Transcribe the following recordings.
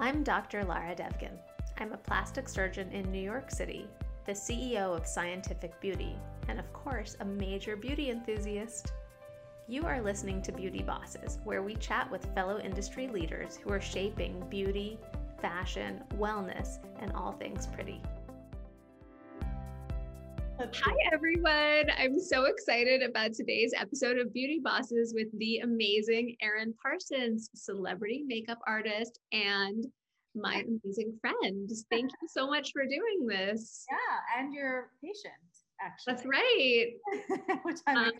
I'm Dr. Lara Devgan. I'm a plastic surgeon in New York City, the CEO of Scientific Beauty, and of course, a major beauty enthusiast. You are listening to Beauty Bosses, where we chat with fellow industry leaders who are shaping beauty, fashion, wellness, and all things pretty. Hi, everyone. I'm so excited about today's episode of Beauty Bosses with the amazing Erin Parsons, celebrity makeup artist and my amazing friend. Thank you so much for doing this. Yeah, and your patient, actually. That's right. Which I'm um,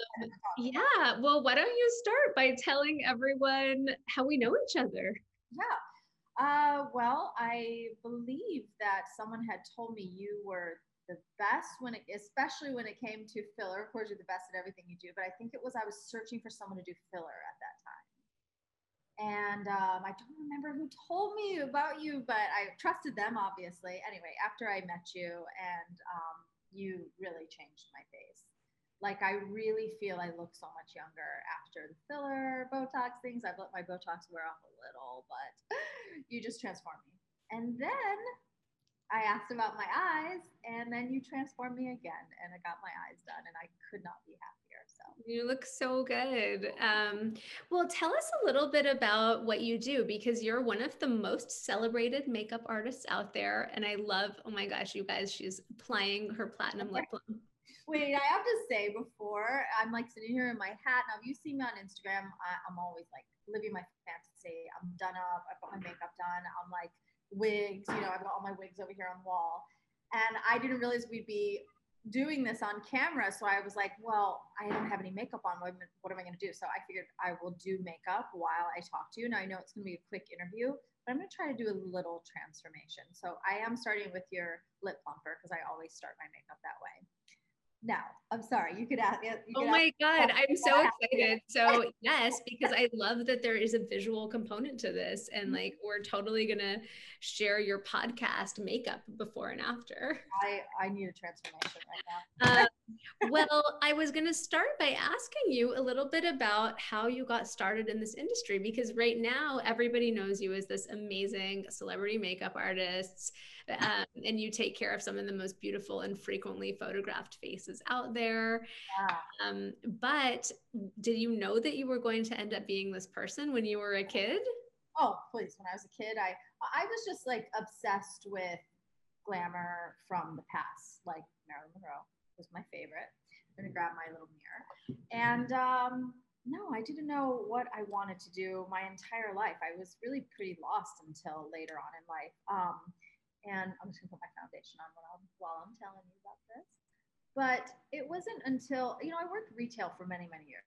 Yeah. Well, why don't you start by telling everyone how we know each other? Yeah. Uh, well, I believe that someone had told me you were the best when it, especially when it came to filler. Of course, you're the best at everything you do, but I think it was I was searching for someone to do filler at that time. And um, I don't remember who told me about you, but I trusted them, obviously. Anyway, after I met you, and um, you really changed my face. Like, I really feel I look so much younger after the filler, Botox things. I've let my Botox wear off a little, but you just transformed me. And then I asked about my eyes, and then you transformed me again, and I got my eyes done, and I could not be happier. So you look so good. Um, well, tell us a little bit about what you do because you're one of the most celebrated makeup artists out there, and I love. Oh my gosh, you guys, she's applying her platinum lip balm. Wait, I have to say before I'm like sitting here in my hat. Now, if you see me on Instagram, I, I'm always like living my fantasy. I'm done up. I've got my makeup done. I'm like wigs. You know, I've got all my wigs over here on the wall. And I didn't realize we'd be doing this on camera. So I was like, well, I don't have any makeup on. What, am I going to do? So I figured I will do makeup while I talk to you. Now I know it's going to be a quick interview, but I'm going to try to do a little transformation. So I am starting with your lip plumper because I always start my makeup that way. No, I'm sorry. You could ask. You could oh my God. I'm so excited. So, yes, because I love that there is a visual component to this. And mm-hmm. like, we're totally going to share your podcast makeup before and after. I, I need a transformation right now. uh, well, I was going to start by asking you a little bit about how you got started in this industry because right now everybody knows you as this amazing celebrity makeup artist um, and you take care of some of the most beautiful and frequently photographed faces out there. Yeah. Um, but did you know that you were going to end up being this person when you were a kid? Oh, please. When I was a kid, I I was just like obsessed with glamour from the past. Like Marilyn Monroe was my favorite. I'm gonna grab my little mirror. And um, no, I didn't know what I wanted to do my entire life. I was really pretty lost until later on in life. Um, and I'm just gonna put my foundation on while I'm, while I'm telling you about this. But it wasn't until, you know, I worked retail for many, many years.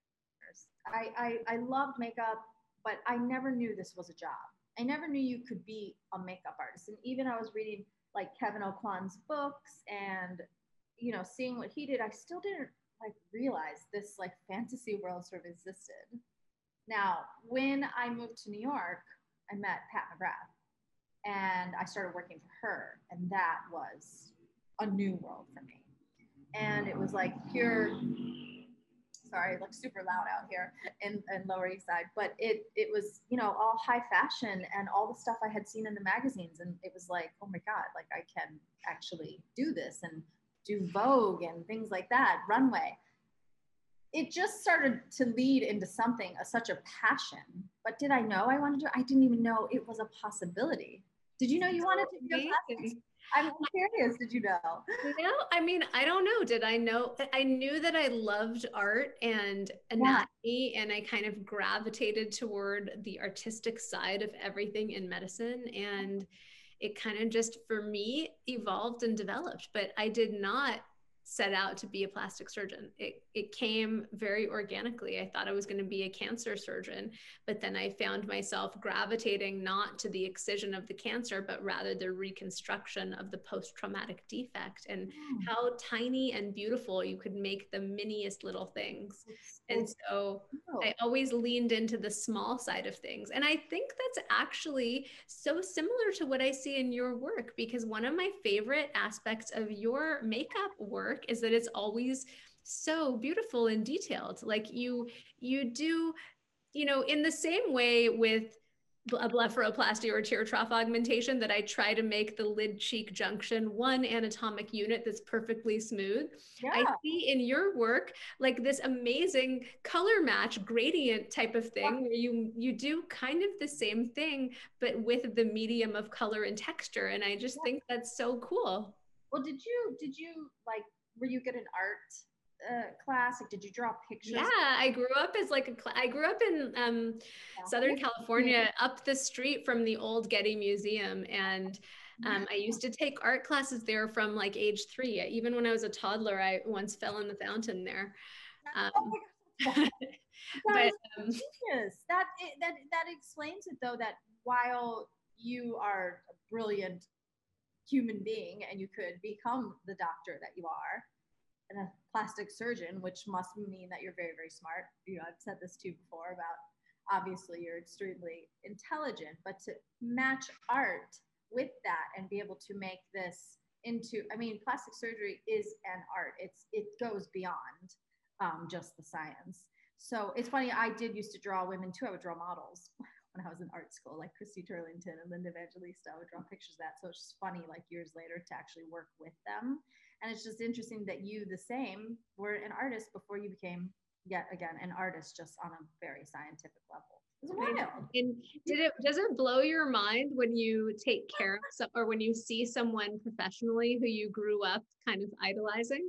I, I, I loved makeup, but I never knew this was a job. I never knew you could be a makeup artist. And even I was reading like Kevyn Aucoin's books and, you know, seeing what he did, I still didn't like realize this like fantasy world sort of existed. Now, when I moved to New York, I met Pat McGrath and I started working for her, and that was a new world for me. And it was like pure. Sorry, like super loud out here in, in Lower East Side, but it it was you know all high fashion and all the stuff I had seen in the magazines, and it was like oh my god, like I can actually do this and do Vogue and things like that, runway. It just started to lead into something, such a passion. But did I know I wanted to? I didn't even know it was a possibility. Did you know you wanted to be a plastics? I'm curious. Did you know? No, I mean, I don't know. Did I know? I knew that I loved art and anatomy, yeah. and I kind of gravitated toward the artistic side of everything in medicine. And it kind of just, for me, evolved and developed. But I did not set out to be a plastic surgeon. It, it came very organically. I thought I was going to be a cancer surgeon, but then I found myself gravitating not to the excision of the cancer, but rather the reconstruction of the post traumatic defect and mm. how tiny and beautiful you could make the miniest little things. And so I always leaned into the small side of things. And I think that's actually so similar to what I see in your work because one of my favorite aspects of your makeup work is that it's always so beautiful and detailed. Like you you do you know in the same way with a blepharoplasty or tear trough augmentation that I try to make the lid cheek junction one anatomic unit that's perfectly smooth. Yeah. I see in your work like this amazing color match gradient type of thing yeah. where you you do kind of the same thing but with the medium of color and texture and I just yeah. think that's so cool. Well, did you did you like were you good in art uh, class? Like, did you draw pictures? Yeah, I grew up as like a. Cl- I grew up in um, yeah. Southern California, up the street from the old Getty Museum, and um, I used to take art classes there from like age three. Even when I was a toddler, I once fell in the fountain there. Um, oh but um, that that that explains it though. That while you are a brilliant human being and you could become the doctor that you are a plastic surgeon, which must mean that you're very, very smart. You know, I've said this to you before about obviously you're extremely intelligent, but to match art with that and be able to make this into, I mean, plastic surgery is an art. It's it goes beyond um, just the science. So it's funny. I did used to draw women too. I would draw models when I was in art school, like Christy Turlington and Linda Evangelista. I would draw pictures of that. So it's just funny, like years later, to actually work with them and it's just interesting that you, the same, were an artist before you became yet again an artist, just on a very scientific level. It's wild. And did it does it blow your mind when you take care of some, or when you see someone professionally who you grew up kind of idolizing?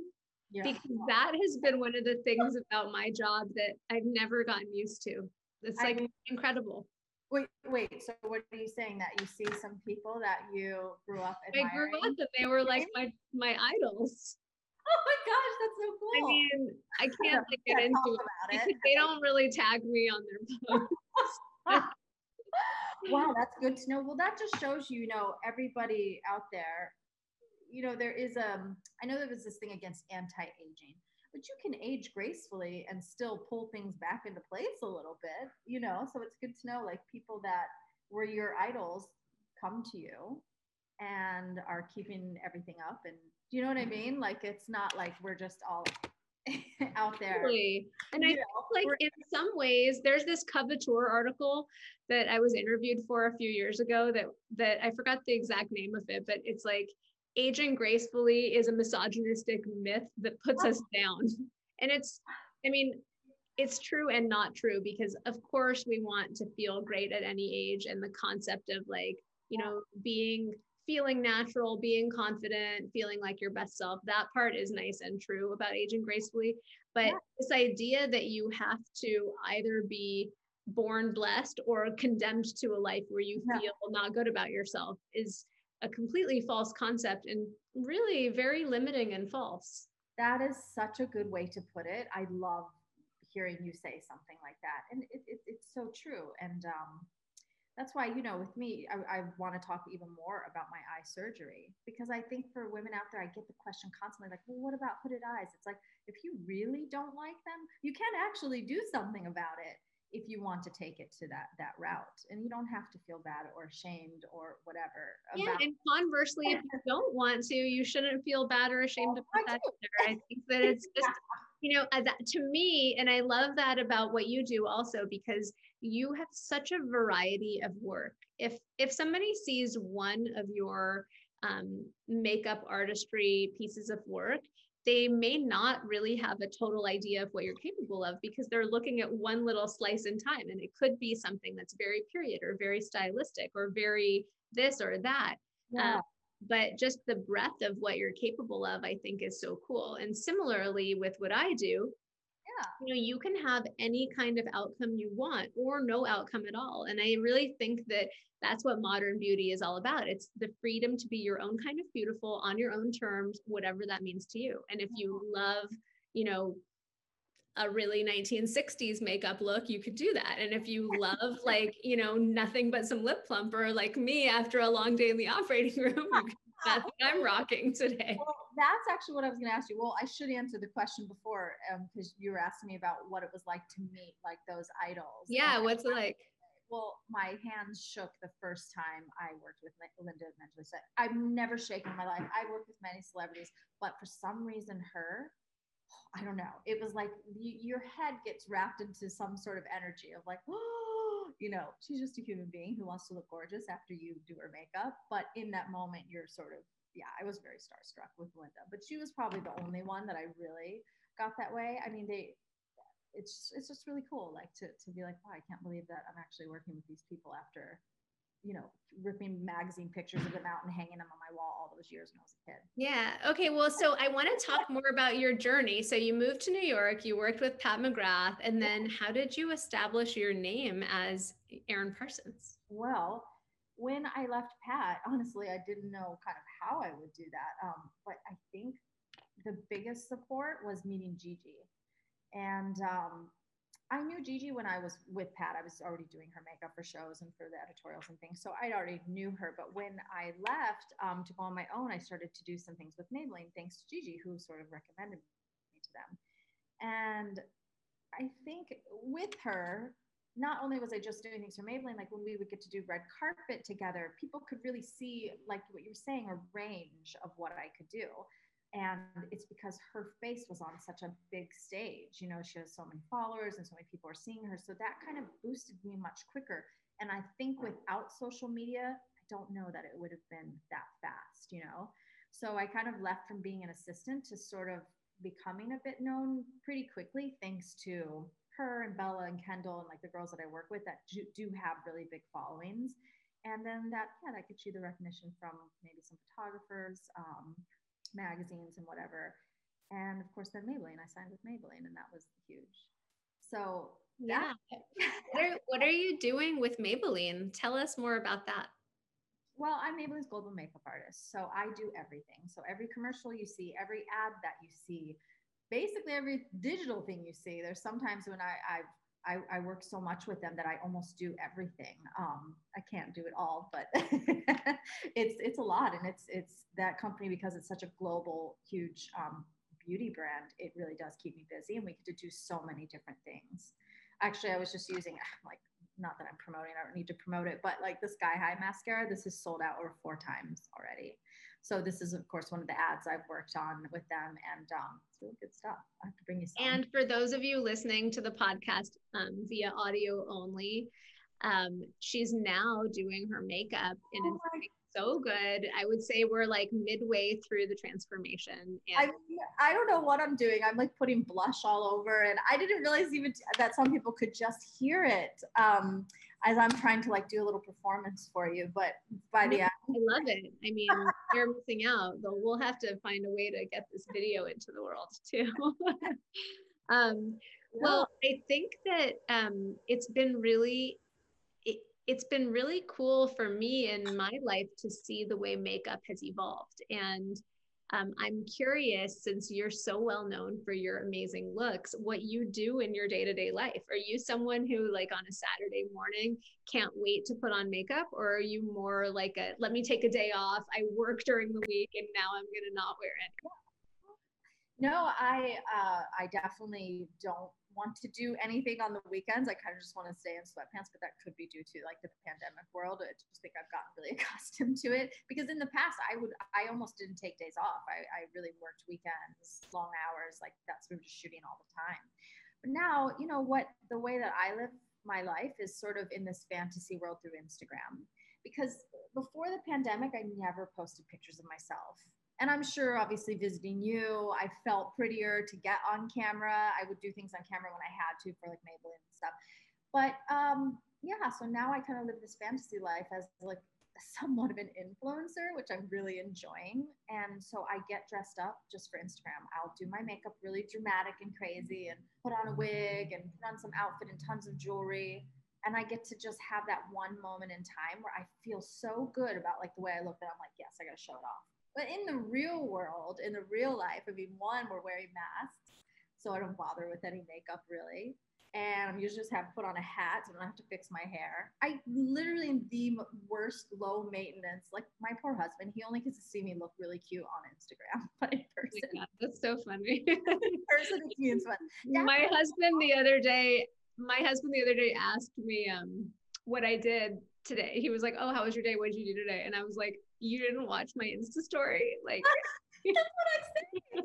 Yeah. Because that has been one of the things about my job that I've never gotten used to. It's like I mean, incredible. Wait, wait. So what are you saying? That you see some people that you grew up admiring? I grew up and they were like my my idols. Oh my gosh, that's so cool. I mean, I can't like, get into it, it. they don't really tag me on their posts. wow, that's good to know. Well, that just shows you, you know, everybody out there, you know, there is um I know there was this thing against anti-aging but you can age gracefully and still pull things back into place a little bit, you know? So it's good to know like people that were your idols come to you and are keeping everything up. And do you know what I mean? Like it's not like we're just all out there. Totally. And I know, think like in some ways there's this coveteur article that I was interviewed for a few years ago that that I forgot the exact name of it, but it's like aging gracefully is a misogynistic myth that puts us down. And it's, I mean, it's true and not true because, of course, we want to feel great at any age. And the concept of like, you know, being, feeling natural, being confident, feeling like your best self, that part is nice and true about aging gracefully. But yeah. this idea that you have to either be born blessed or condemned to a life where you feel not good about yourself is a completely false concept and really very limiting and false. That is such a good way to put it. I love hearing you say something like that. And it, it, it's so true. And um, that's why, you know, with me, I, I want to talk even more about my eye surgery because I think for women out there, I get the question constantly like, well, what about hooded eyes? It's like, if you really don't like them, you can actually do something about it if you want to take it to that that route and you don't have to feel bad or ashamed or whatever yeah and conversely if you don't want to you shouldn't feel bad or ashamed oh, of that either. i think that it's just you know that, to me and i love that about what you do also because you have such a variety of work. If if somebody sees one of your um, makeup artistry pieces of work they may not really have a total idea of what you're capable of because they're looking at one little slice in time and it could be something that's very period or very stylistic or very this or that yeah. uh, but just the breadth of what you're capable of i think is so cool and similarly with what i do yeah. you know you can have any kind of outcome you want or no outcome at all and i really think that that's what modern beauty is all about it's the freedom to be your own kind of beautiful on your own terms whatever that means to you and if you love you know a really 1960s makeup look, you could do that. And if you love like, you know, nothing but some lip plumper like me after a long day in the operating room, that's what I'm rocking today. Well, that's actually what I was going to ask you. Well, I should answer the question before because um, you were asking me about what it was like to meet like those idols. Yeah, and what's it like? Well, my hands shook the first time I worked with Linda Evangelista. I've never shaken in my life. I worked with many celebrities, but for some reason, her, I don't know. It was like you, your head gets wrapped into some sort of energy of like, oh, you know, she's just a human being who wants to look gorgeous after you do her makeup. But in that moment, you're sort of, yeah, I was very starstruck with Linda, but she was probably the only one that I really got that way. I mean, they, it's it's just really cool, like to to be like, wow, I can't believe that I'm actually working with these people after you know, ripping magazine pictures of them out and hanging them on my wall all those years when I was a kid. Yeah. Okay. Well, so I want to talk more about your journey. So you moved to New York, you worked with Pat McGrath, and then how did you establish your name as Erin Parsons? Well, when I left Pat, honestly, I didn't know kind of how I would do that. Um, but I think the biggest support was meeting Gigi. And um, I knew Gigi when I was with Pat. I was already doing her makeup for shows and for the editorials and things. So I already knew her. But when I left um, to go on my own, I started to do some things with Maybelline, thanks to Gigi, who sort of recommended me to them. And I think with her, not only was I just doing things for Maybelline, like when we would get to do red carpet together, people could really see, like what you were saying, a range of what I could do and it's because her face was on such a big stage you know she has so many followers and so many people are seeing her so that kind of boosted me much quicker. And i think without social media i don't know that it would have been that fast you know? So i kind of left from being an assistant to sort of becoming a bit known pretty quickly thanks to her and bella and kendall and like the girls that i work with that do, have really big followings. And then that yeah that gets you the recognition from maybe some photographers um, magazines and whatever. And of course, then Maybelline. I signed with Maybelline, and that was huge. So yeah. what, are, what are you doing with Maybelline? Tell us more about that. Well, I'm Maybelline's global makeup artist, so I do everything. So every commercial you see, every ad that you see, basically every digital thing you see. There's sometimes when I, I've I, I, work so much with them that I almost do everything. Um, I can't do it all, but it's it's a lot, and it's it's that company because it's such a global, huge um, beauty brand. It really does keep me busy, and we get to do so many different things. Actually, I was just using like not that I'm promoting, I don't need to promote it, but like the Sky High mascara, this is sold out over four times already. So this is, of course, one of the ads I've worked on with them, and um, it's really good stuff. I have to bring you some. And for those of you listening to the podcast um, via audio only, um, she's now doing her makeup, in oh it's so good. I would say we're like midway through the transformation. And I, I don't know what I'm doing. I'm like putting blush all over, and I didn't realize even that some people could just hear it. Um, as I'm trying to like do a little performance for you. But by the end, I love it. I mean, you're missing out. Though we'll have to find a way to get this video into the world too. um. Well, I think that um, it's been really. It, it's been really cool for me in my life to see the way makeup has evolved and um, I'm curious, since you're so well known for your amazing looks, what you do in your day to day life. Are you someone who, like on a Saturday morning, can't wait to put on makeup? Or are you more like a let me take a day off? I work during the week and now I'm going to not wear any? No, I uh, I definitely don't want to do anything on the weekends. I kind of just want to stay in sweatpants, but that could be due to like the pandemic world. I just think I've gotten really accustomed to it because in the past I would I almost didn't take days off. I, I really worked weekends, long hours, like that's we were just shooting all the time. But now, you know what the way that I live my life is sort of in this fantasy world through Instagram. Because before the pandemic, I never posted pictures of myself and I'm sure, obviously, visiting you, I felt prettier to get on camera. I would do things on camera when I had to for like Maybelline and stuff. But um, yeah, so now I kind of live this fantasy life as like somewhat of an influencer, which I'm really enjoying. And so I get dressed up just for Instagram. I'll do my makeup really dramatic and crazy and put on a wig and put on some outfit and tons of jewelry. And I get to just have that one moment in time where I feel so good about like the way I look that I'm like, yes, I got to show it off. But in the real world, in the real life, I mean, one, we're wearing masks, so I don't bother with any makeup really. And I'm usually just have to put on a hat, so I don't have to fix my hair. I literally am the worst low maintenance. Like my poor husband, he only gets to see me look really cute on Instagram, but in oh person, oh that's so funny. in person, it's me fun. Yeah. My husband the other day, my husband the other day asked me um, what I did today. He was like, "Oh, how was your day? What did you do today?" And I was like, "You didn't watch my Insta story." Like, That's what I'm saying.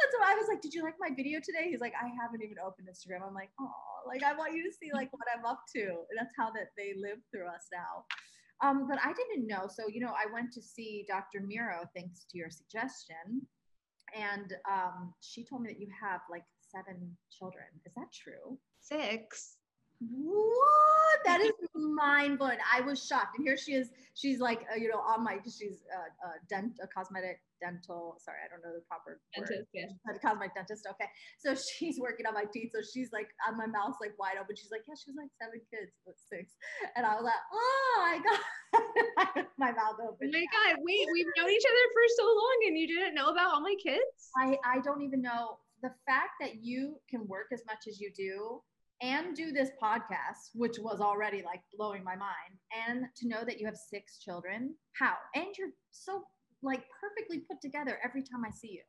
That's what I was like. Did you like my video today? He's like, I haven't even opened Instagram. I'm like, oh, like I want you to see like what I'm up to. And That's how that they live through us now. Um, but I didn't know. So you know, I went to see Dr. Miro thanks to your suggestion, and um, she told me that you have like seven children. Is that true? Six. What? That is mind blowing. I was shocked. And here she is. She's like, uh, you know, on my, she's a, a dent, a cosmetic dental. Sorry, I don't know the proper dentist. Word. Yeah, a cosmetic dentist. Okay, so she's working on my teeth. So she's like, on my mouth's like wide open. She's like, yeah, she's like seven kids, but six. And I was like, oh, my God. my mouth open. Oh my god, wait, we've known each other for so long, and you didn't know about all my kids? I I don't even know the fact that you can work as much as you do and do this podcast, which was already like blowing my mind, and to know that you have six children. How? And you're so like perfectly put together every time I see you.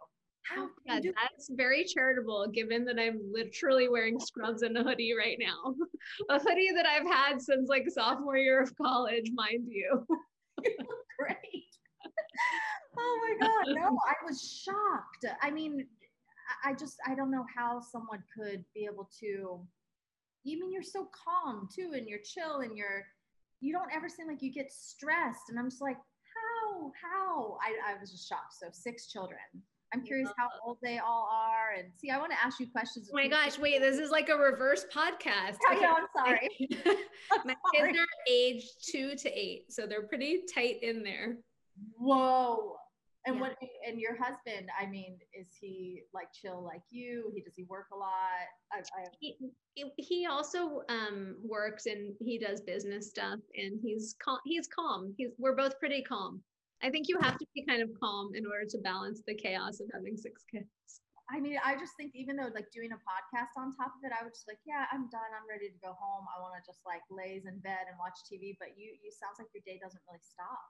How? Oh, yeah, you that's very charitable given that I'm literally wearing scrubs and a hoodie right now. a hoodie that I've had since like sophomore year of college, mind you. you look great. oh my God. No, I was shocked. I mean, I just, I don't know how someone could be able to you mean you're so calm too and you're chill and you're you don't ever seem like you get stressed. And i'm just like how how? I, I was just shocked. So six children. I'm curious how old they all are. And see i want to ask you questions. Oh my gosh wait this is like a reverse podcast. Oh, I know, i'm sorry. My kids are age two to eight so they're pretty tight in there. Whoa and yeah. what and your husband, I mean, is he like chill like you? He does he work a lot? I, I, he, he also um, works and he does business stuff and he's calm he's calm. He's we're both pretty calm. I think you have to be kind of calm in order to balance the chaos of having six kids. I mean, I just think even though like doing a podcast on top of it, I was just like, yeah, I'm done. I'm ready to go home. I want to just like laze in bed and watch TV. But you, you sounds like your day doesn't really stop.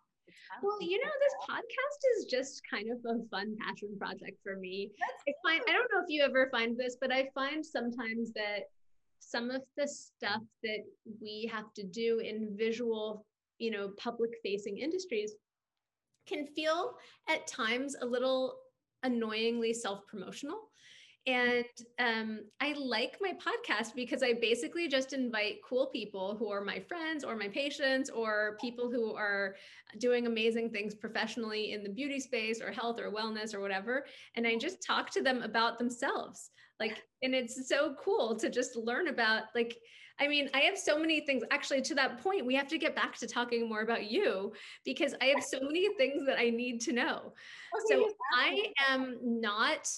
Well, you know, this podcast is just kind of a fun passion project for me. I find I don't know if you ever find this, but I find sometimes that some of the stuff that we have to do in visual, you know, public facing industries can feel at times a little annoyingly self promotional. And um, I like my podcast because I basically just invite cool people who are my friends or my patients or people who are doing amazing things professionally in the beauty space or health or wellness or whatever. And I just talk to them about themselves. Like, and it's so cool to just learn about, like, I mean, I have so many things. Actually, to that point, we have to get back to talking more about you because I have so many things that I need to know. Okay, so I am not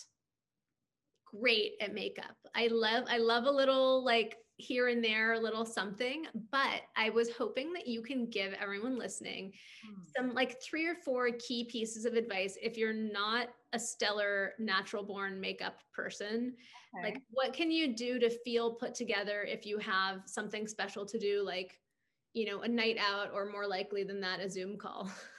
great at makeup. I love I love a little like here and there a little something, but I was hoping that you can give everyone listening hmm. some like three or four key pieces of advice if you're not a stellar natural born makeup person. Okay. Like what can you do to feel put together if you have something special to do like you know, a night out or more likely than that a Zoom call.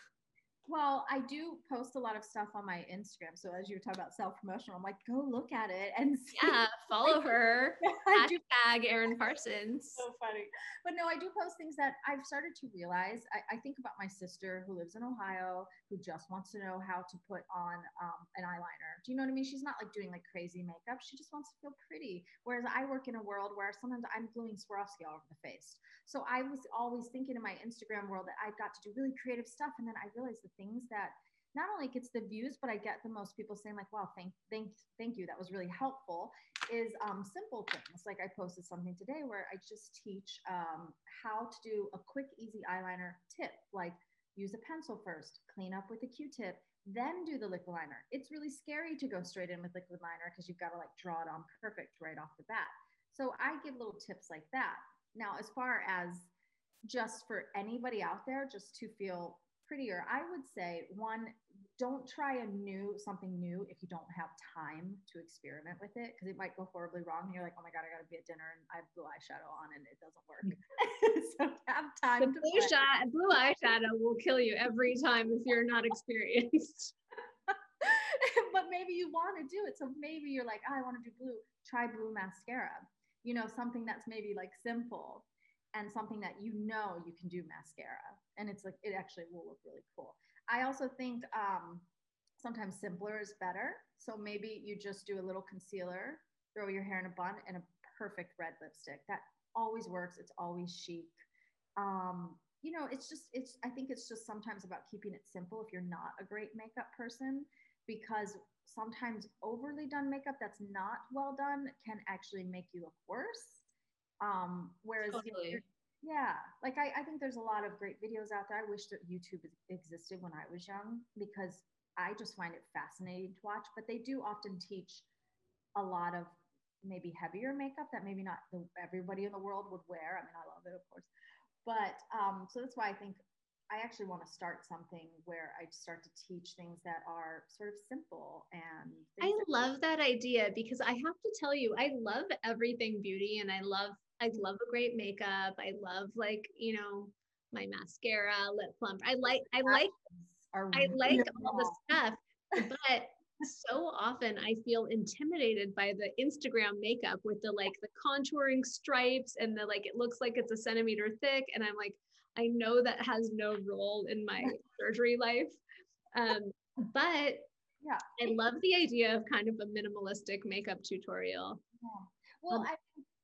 Well, I do post a lot of stuff on my Instagram. So as you were talking about self promotion, I'm like, go look at it and see. yeah, follow her. Hashtag Erin Parsons. So funny. But no, I do post things that I've started to realize. I, I, think about my sister who lives in Ohio, who just wants to know how to put on um, an eyeliner. Do you know what I mean? She's not like doing like crazy makeup. She just wants to feel pretty. Whereas I work in a world where sometimes I'm gluing Swarovski all over the face. So I was always thinking in my Instagram world that I've got to do really creative stuff. And then I realized the things that not only gets the views, but I get the most people saying like, wow, thank, thank, thank you. That was really helpful is um, simple things. Like I posted something today where I just teach um, how to do a quick, easy eyeliner tip, like use a pencil first, clean up with a Q-tip, then do the liquid liner. It's really scary to go straight in with liquid liner because you've got to like draw it on perfect right off the bat. So I give little tips like that. Now, as far as just for anybody out there, just to feel prettier, I would say one, don't try a new something new if you don't have time to experiment with it because it might go horribly wrong. And you're like, oh my god, I got to be at dinner and I have blue eyeshadow on and it doesn't work. Mm. so have time. The blue blue eyeshadow will kill you every time if you're not experienced. but maybe you want to do it. So maybe you're like, oh, I want to do blue. Try blue mascara. You know, something that's maybe like simple and something that you know you can do mascara and it's like it actually will look really cool i also think um, sometimes simpler is better. So maybe you just do a little concealer, throw your hair in a bun, and a perfect red lipstick. That always works. It's always chic. Um, you know, it's just, it's, I think it's just sometimes about keeping it simple if you're not a great makeup person, because sometimes overly done makeup that's not well done can actually make you look worse. Um, whereas, totally. Yeah, like I, I think there's a lot of great videos out there. I wish that YouTube existed when I was young because I just find it fascinating to watch, but they do often teach a lot of maybe heavier makeup that maybe not the, everybody in the world would wear. I mean, I love it, of course, but um, so that's why I think I actually want to start something where I start to teach things that are sort of simple and I love that idea because I have to tell you, I love everything beauty and I love I love a great makeup. I love like, you know, my mascara, lip plumper. I like I like I like all the stuff, but so often I feel intimidated by the Instagram makeup with the like the contouring stripes and the like it looks like it's a centimeter thick and I'm like I know that has no role in my surgery life. Um, but yeah, I love the idea of kind of a minimalistic makeup tutorial. Yeah. Well, um, I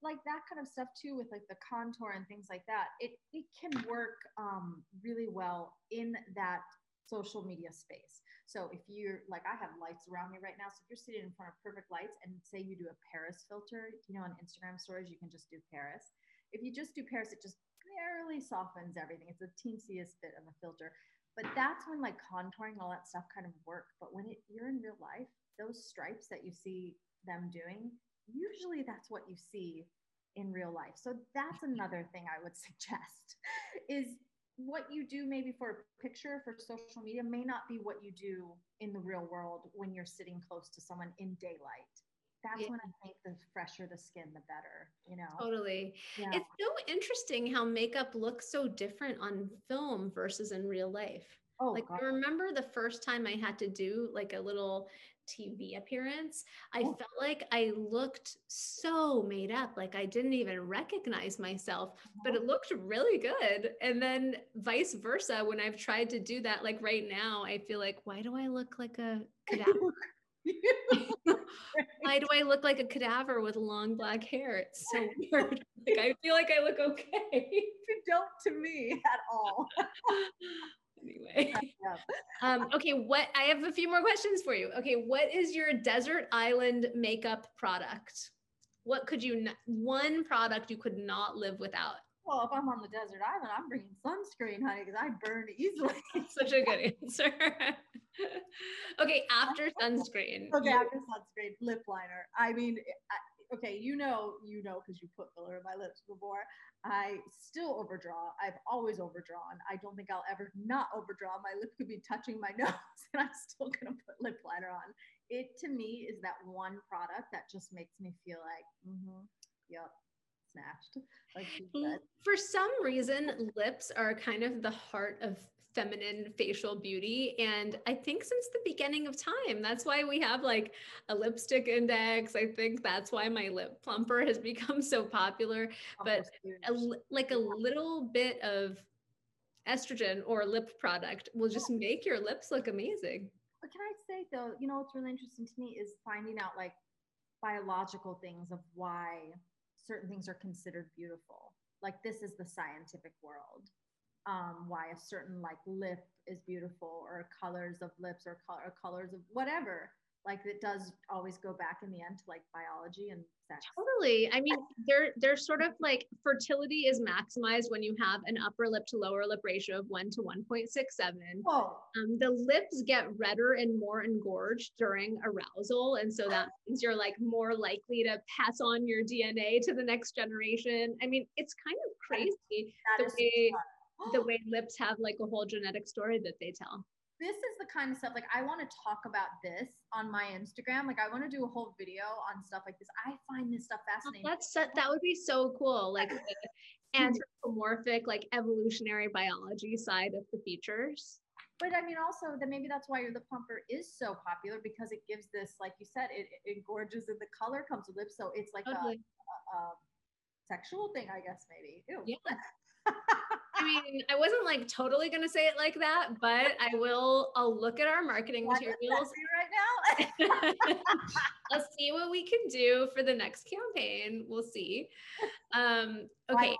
like that kind of stuff too with like the contour and things like that. It it can work um, really well in that social media space. So if you're like, I have lights around me right now. So if you're sitting in front of perfect lights and say you do a Paris filter, you know, on Instagram stories, you can just do Paris. If you just do Paris, it just barely softens everything. It's the teensiest bit of a filter. But that's when like contouring all that stuff kind of work. But when it, you're in real life, those stripes that you see them doing, usually that's what you see in real life. So that's mm-hmm. another thing I would suggest is what you do maybe for a picture for social media may not be what you do in the real world when you're sitting close to someone in daylight that's yeah. when I think the fresher the skin, the better, you know? Totally. Yeah. It's so interesting how makeup looks so different on film versus in real life. Oh, like God. I remember the first time I had to do like a little TV appearance, I oh. felt like I looked so made up. Like I didn't even recognize myself, uh-huh. but it looked really good. And then vice versa, when I've tried to do that, like right now, I feel like, why do I look like a cadaver? Why do I look like a cadaver with long black hair? It's so weird. Like I feel like I look okay. You don't to me at all. anyway. Um, okay, what I have a few more questions for you. Okay, what is your desert island makeup product? What could you one product you could not live without? Well, if I'm on the desert island, I'm bringing sunscreen, honey, because I burn easily. Such a good answer. okay, after sunscreen. Okay, after sunscreen, lip liner. I mean, I, okay, you know, you know, because you put filler in my lips before. I still overdraw. I've always overdrawn. I don't think I'll ever not overdraw. My lip could be touching my nose, and I'm still gonna put lip liner on. It to me is that one product that just makes me feel like, mm-hmm, yep, snatched. Like For some reason, lips are kind of the heart of feminine facial beauty. And I think since the beginning of time, that's why we have like a lipstick index. I think that's why my lip plumper has become so popular. Oh, but a, like a little bit of estrogen or lip product will just make your lips look amazing. But can I say though, you know, what's really interesting to me is finding out like biological things of why certain things are considered beautiful. Like this is the scientific world. Um, why a certain like lip is beautiful or colors of lips or, color, or colors of whatever like it does always go back in the end to like biology and sex. Totally. I mean, they're they're sort of like fertility is maximized when you have an upper lip to lower lip ratio of one to 1.67. Whoa. Um, the lips get redder and more engorged during arousal. And so that means you're like more likely to pass on your DNA to the next generation. I mean, it's kind of crazy that is, that the way the way lips have like a whole genetic story that they tell this is the kind of stuff like I want to talk about this on my Instagram. Like I want to do a whole video on stuff like this. I find this stuff oh, fascinating. that's that would be so cool. Like anthropomorphic, like evolutionary biology side of the features. But I mean, also that maybe that's why the plumper is so popular because it gives this, like you said, it, it gorges and the color comes with lips. So it's like a, a, a, sexual thing, I guess, maybe. Ew. Yeah. I mean, I wasn't like totally gonna say it like that, but I will. I'll look at our marketing materials right now. I'll see what we can do for the next campaign. We'll see. Um, okay.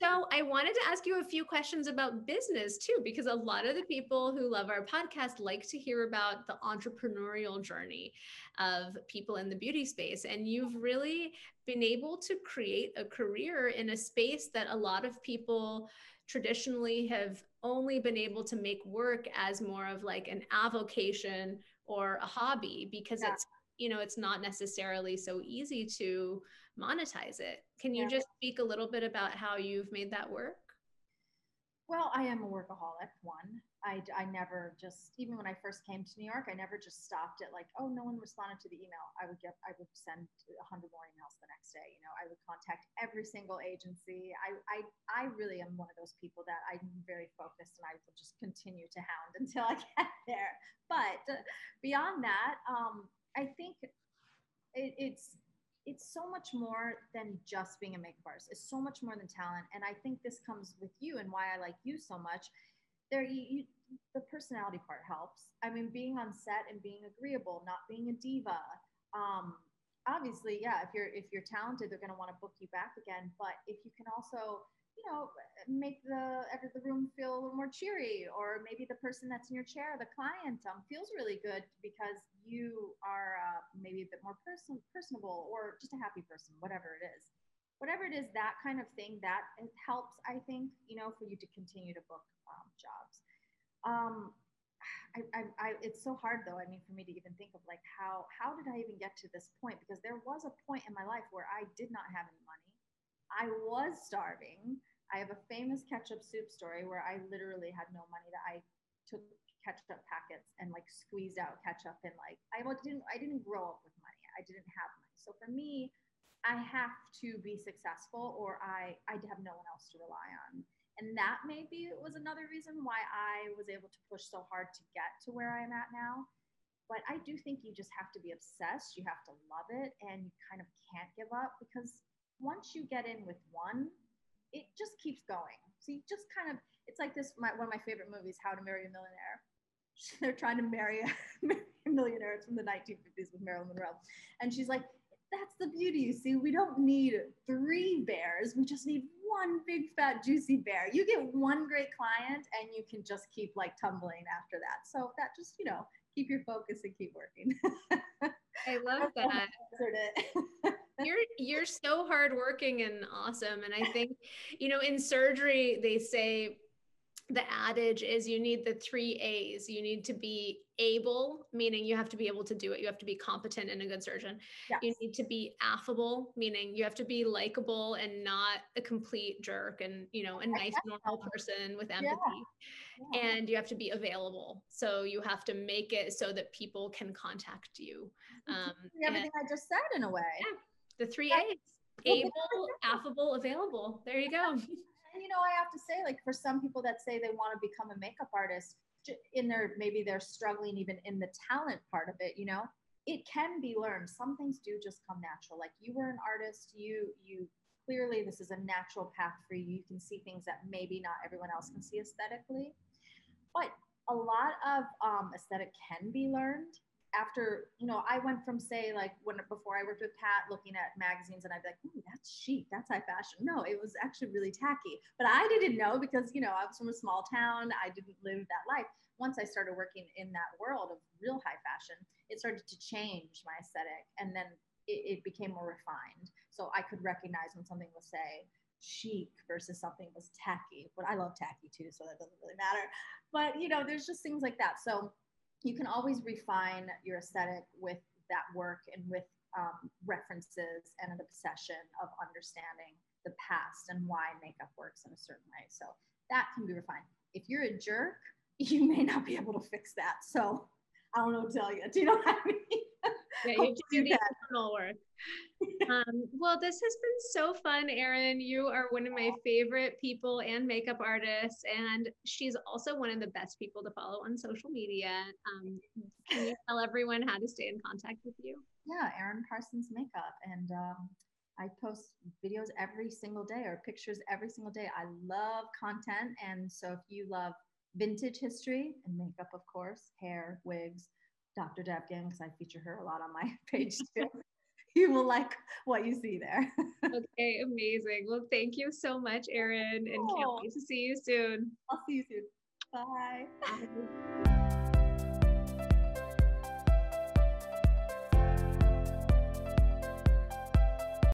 So I wanted to ask you a few questions about business too, because a lot of the people who love our podcast like to hear about the entrepreneurial journey of people in the beauty space. And you've really been able to create a career in a space that a lot of people traditionally have only been able to make work as more of like an avocation or a hobby because yeah. it's you know it's not necessarily so easy to monetize it can you yeah. just speak a little bit about how you've made that work well i am a workaholic one I, I never just even when I first came to New York, I never just stopped at like, oh, no one responded to the email. I would get I would send a hundred more emails the next day. You know, I would contact every single agency. I I I really am one of those people that I'm very focused and I will just continue to hound until I get there. But beyond that, um, I think it, it's it's so much more than just being a makeup artist. It's so much more than talent. And I think this comes with you and why I like you so much there you, you, the personality part helps. I mean, being on set and being agreeable, not being a diva. Um, obviously, yeah, if you're if you're talented, they're going to want to book you back again. But if you can also, you know, make the the room feel a little more cheery, or maybe the person that's in your chair, the client, um, feels really good because you are uh, maybe a bit more person personable or just a happy person, whatever it is. Whatever it is, that kind of thing that helps, I think, you know, for you to continue to book um, jobs. Um, I, I, I, it's so hard though. I mean, for me to even think of like how how did I even get to this point? Because there was a point in my life where I did not have any money. I was starving. I have a famous ketchup soup story where I literally had no money. That I took ketchup packets and like squeezed out ketchup and like I didn't I didn't grow up with money. I didn't have money. So for me, I have to be successful or I I'd have no one else to rely on. And that maybe was another reason why I was able to push so hard to get to where I am at now. But I do think you just have to be obsessed. You have to love it and you kind of can't give up because once you get in with one, it just keeps going. So you just kind of, it's like this, my, one of my favorite movies, How to Marry a Millionaire. They're trying to marry a, marry a millionaire. It's from the 1950s with Marilyn Monroe. And she's like, that's the beauty. You see, we don't need three bears. We just need one big fat juicy bear. You get one great client and you can just keep like tumbling after that. So that just, you know, keep your focus and keep working. I love that. You're you're so hardworking and awesome. And I think, you know, in surgery they say the adage is you need the three A's. You need to be able, meaning you have to be able to do it. You have to be competent and a good surgeon. Yes. You need to be affable, meaning you have to be likable and not a complete jerk and, you know, a nice, normal person with empathy. Yeah. Yeah. And you have to be available. So you have to make it so that people can contact you. Um, everything I just said in a way. Yeah, the three A's able, affable, available. There you go. and you know, I have to say, like for some people that say they want to become a makeup artist, in their maybe they're struggling even in the talent part of it, you know, it can be learned. Some things do just come natural. Like you were an artist, you you clearly this is a natural path for you. You can see things that maybe not everyone else can see aesthetically, but a lot of um, aesthetic can be learned after you know i went from say like when before i worked with pat looking at magazines and i'd be like ooh that's chic that's high fashion. No it was actually really tacky. But i didn't know because you know i was from a small town. I didn't live that life. Once i started working in that world of real high fashion it started to change my aesthetic and then it, it became more refined. So i could recognize when something was say chic versus something was tacky. But i love tacky too so that doesn't really matter. But you know there's just things like that. So you can always refine your aesthetic with that work and with um, references and an obsession of understanding the past and why makeup works in a certain way. So that can be refined. If you're a jerk, you may not be able to fix that. So I don't know tell you. Do you know what I mean? Yeah, you do the internal work. Um, well, this has been so fun, Erin. You are one of my favorite people and makeup artists, and she's also one of the best people to follow on social media. Um, can you tell everyone how to stay in contact with you? Yeah, Erin Parsons Makeup, and um, I post videos every single day or pictures every single day. I love content. And so if you love vintage history and makeup, of course, hair, wigs, Dr. Devgan, because I feature her a lot on my page too. you will like what you see there. okay, amazing. Well, thank you so much, Erin, and can't oh. wait to see you soon. I'll see you soon. Bye. Bye.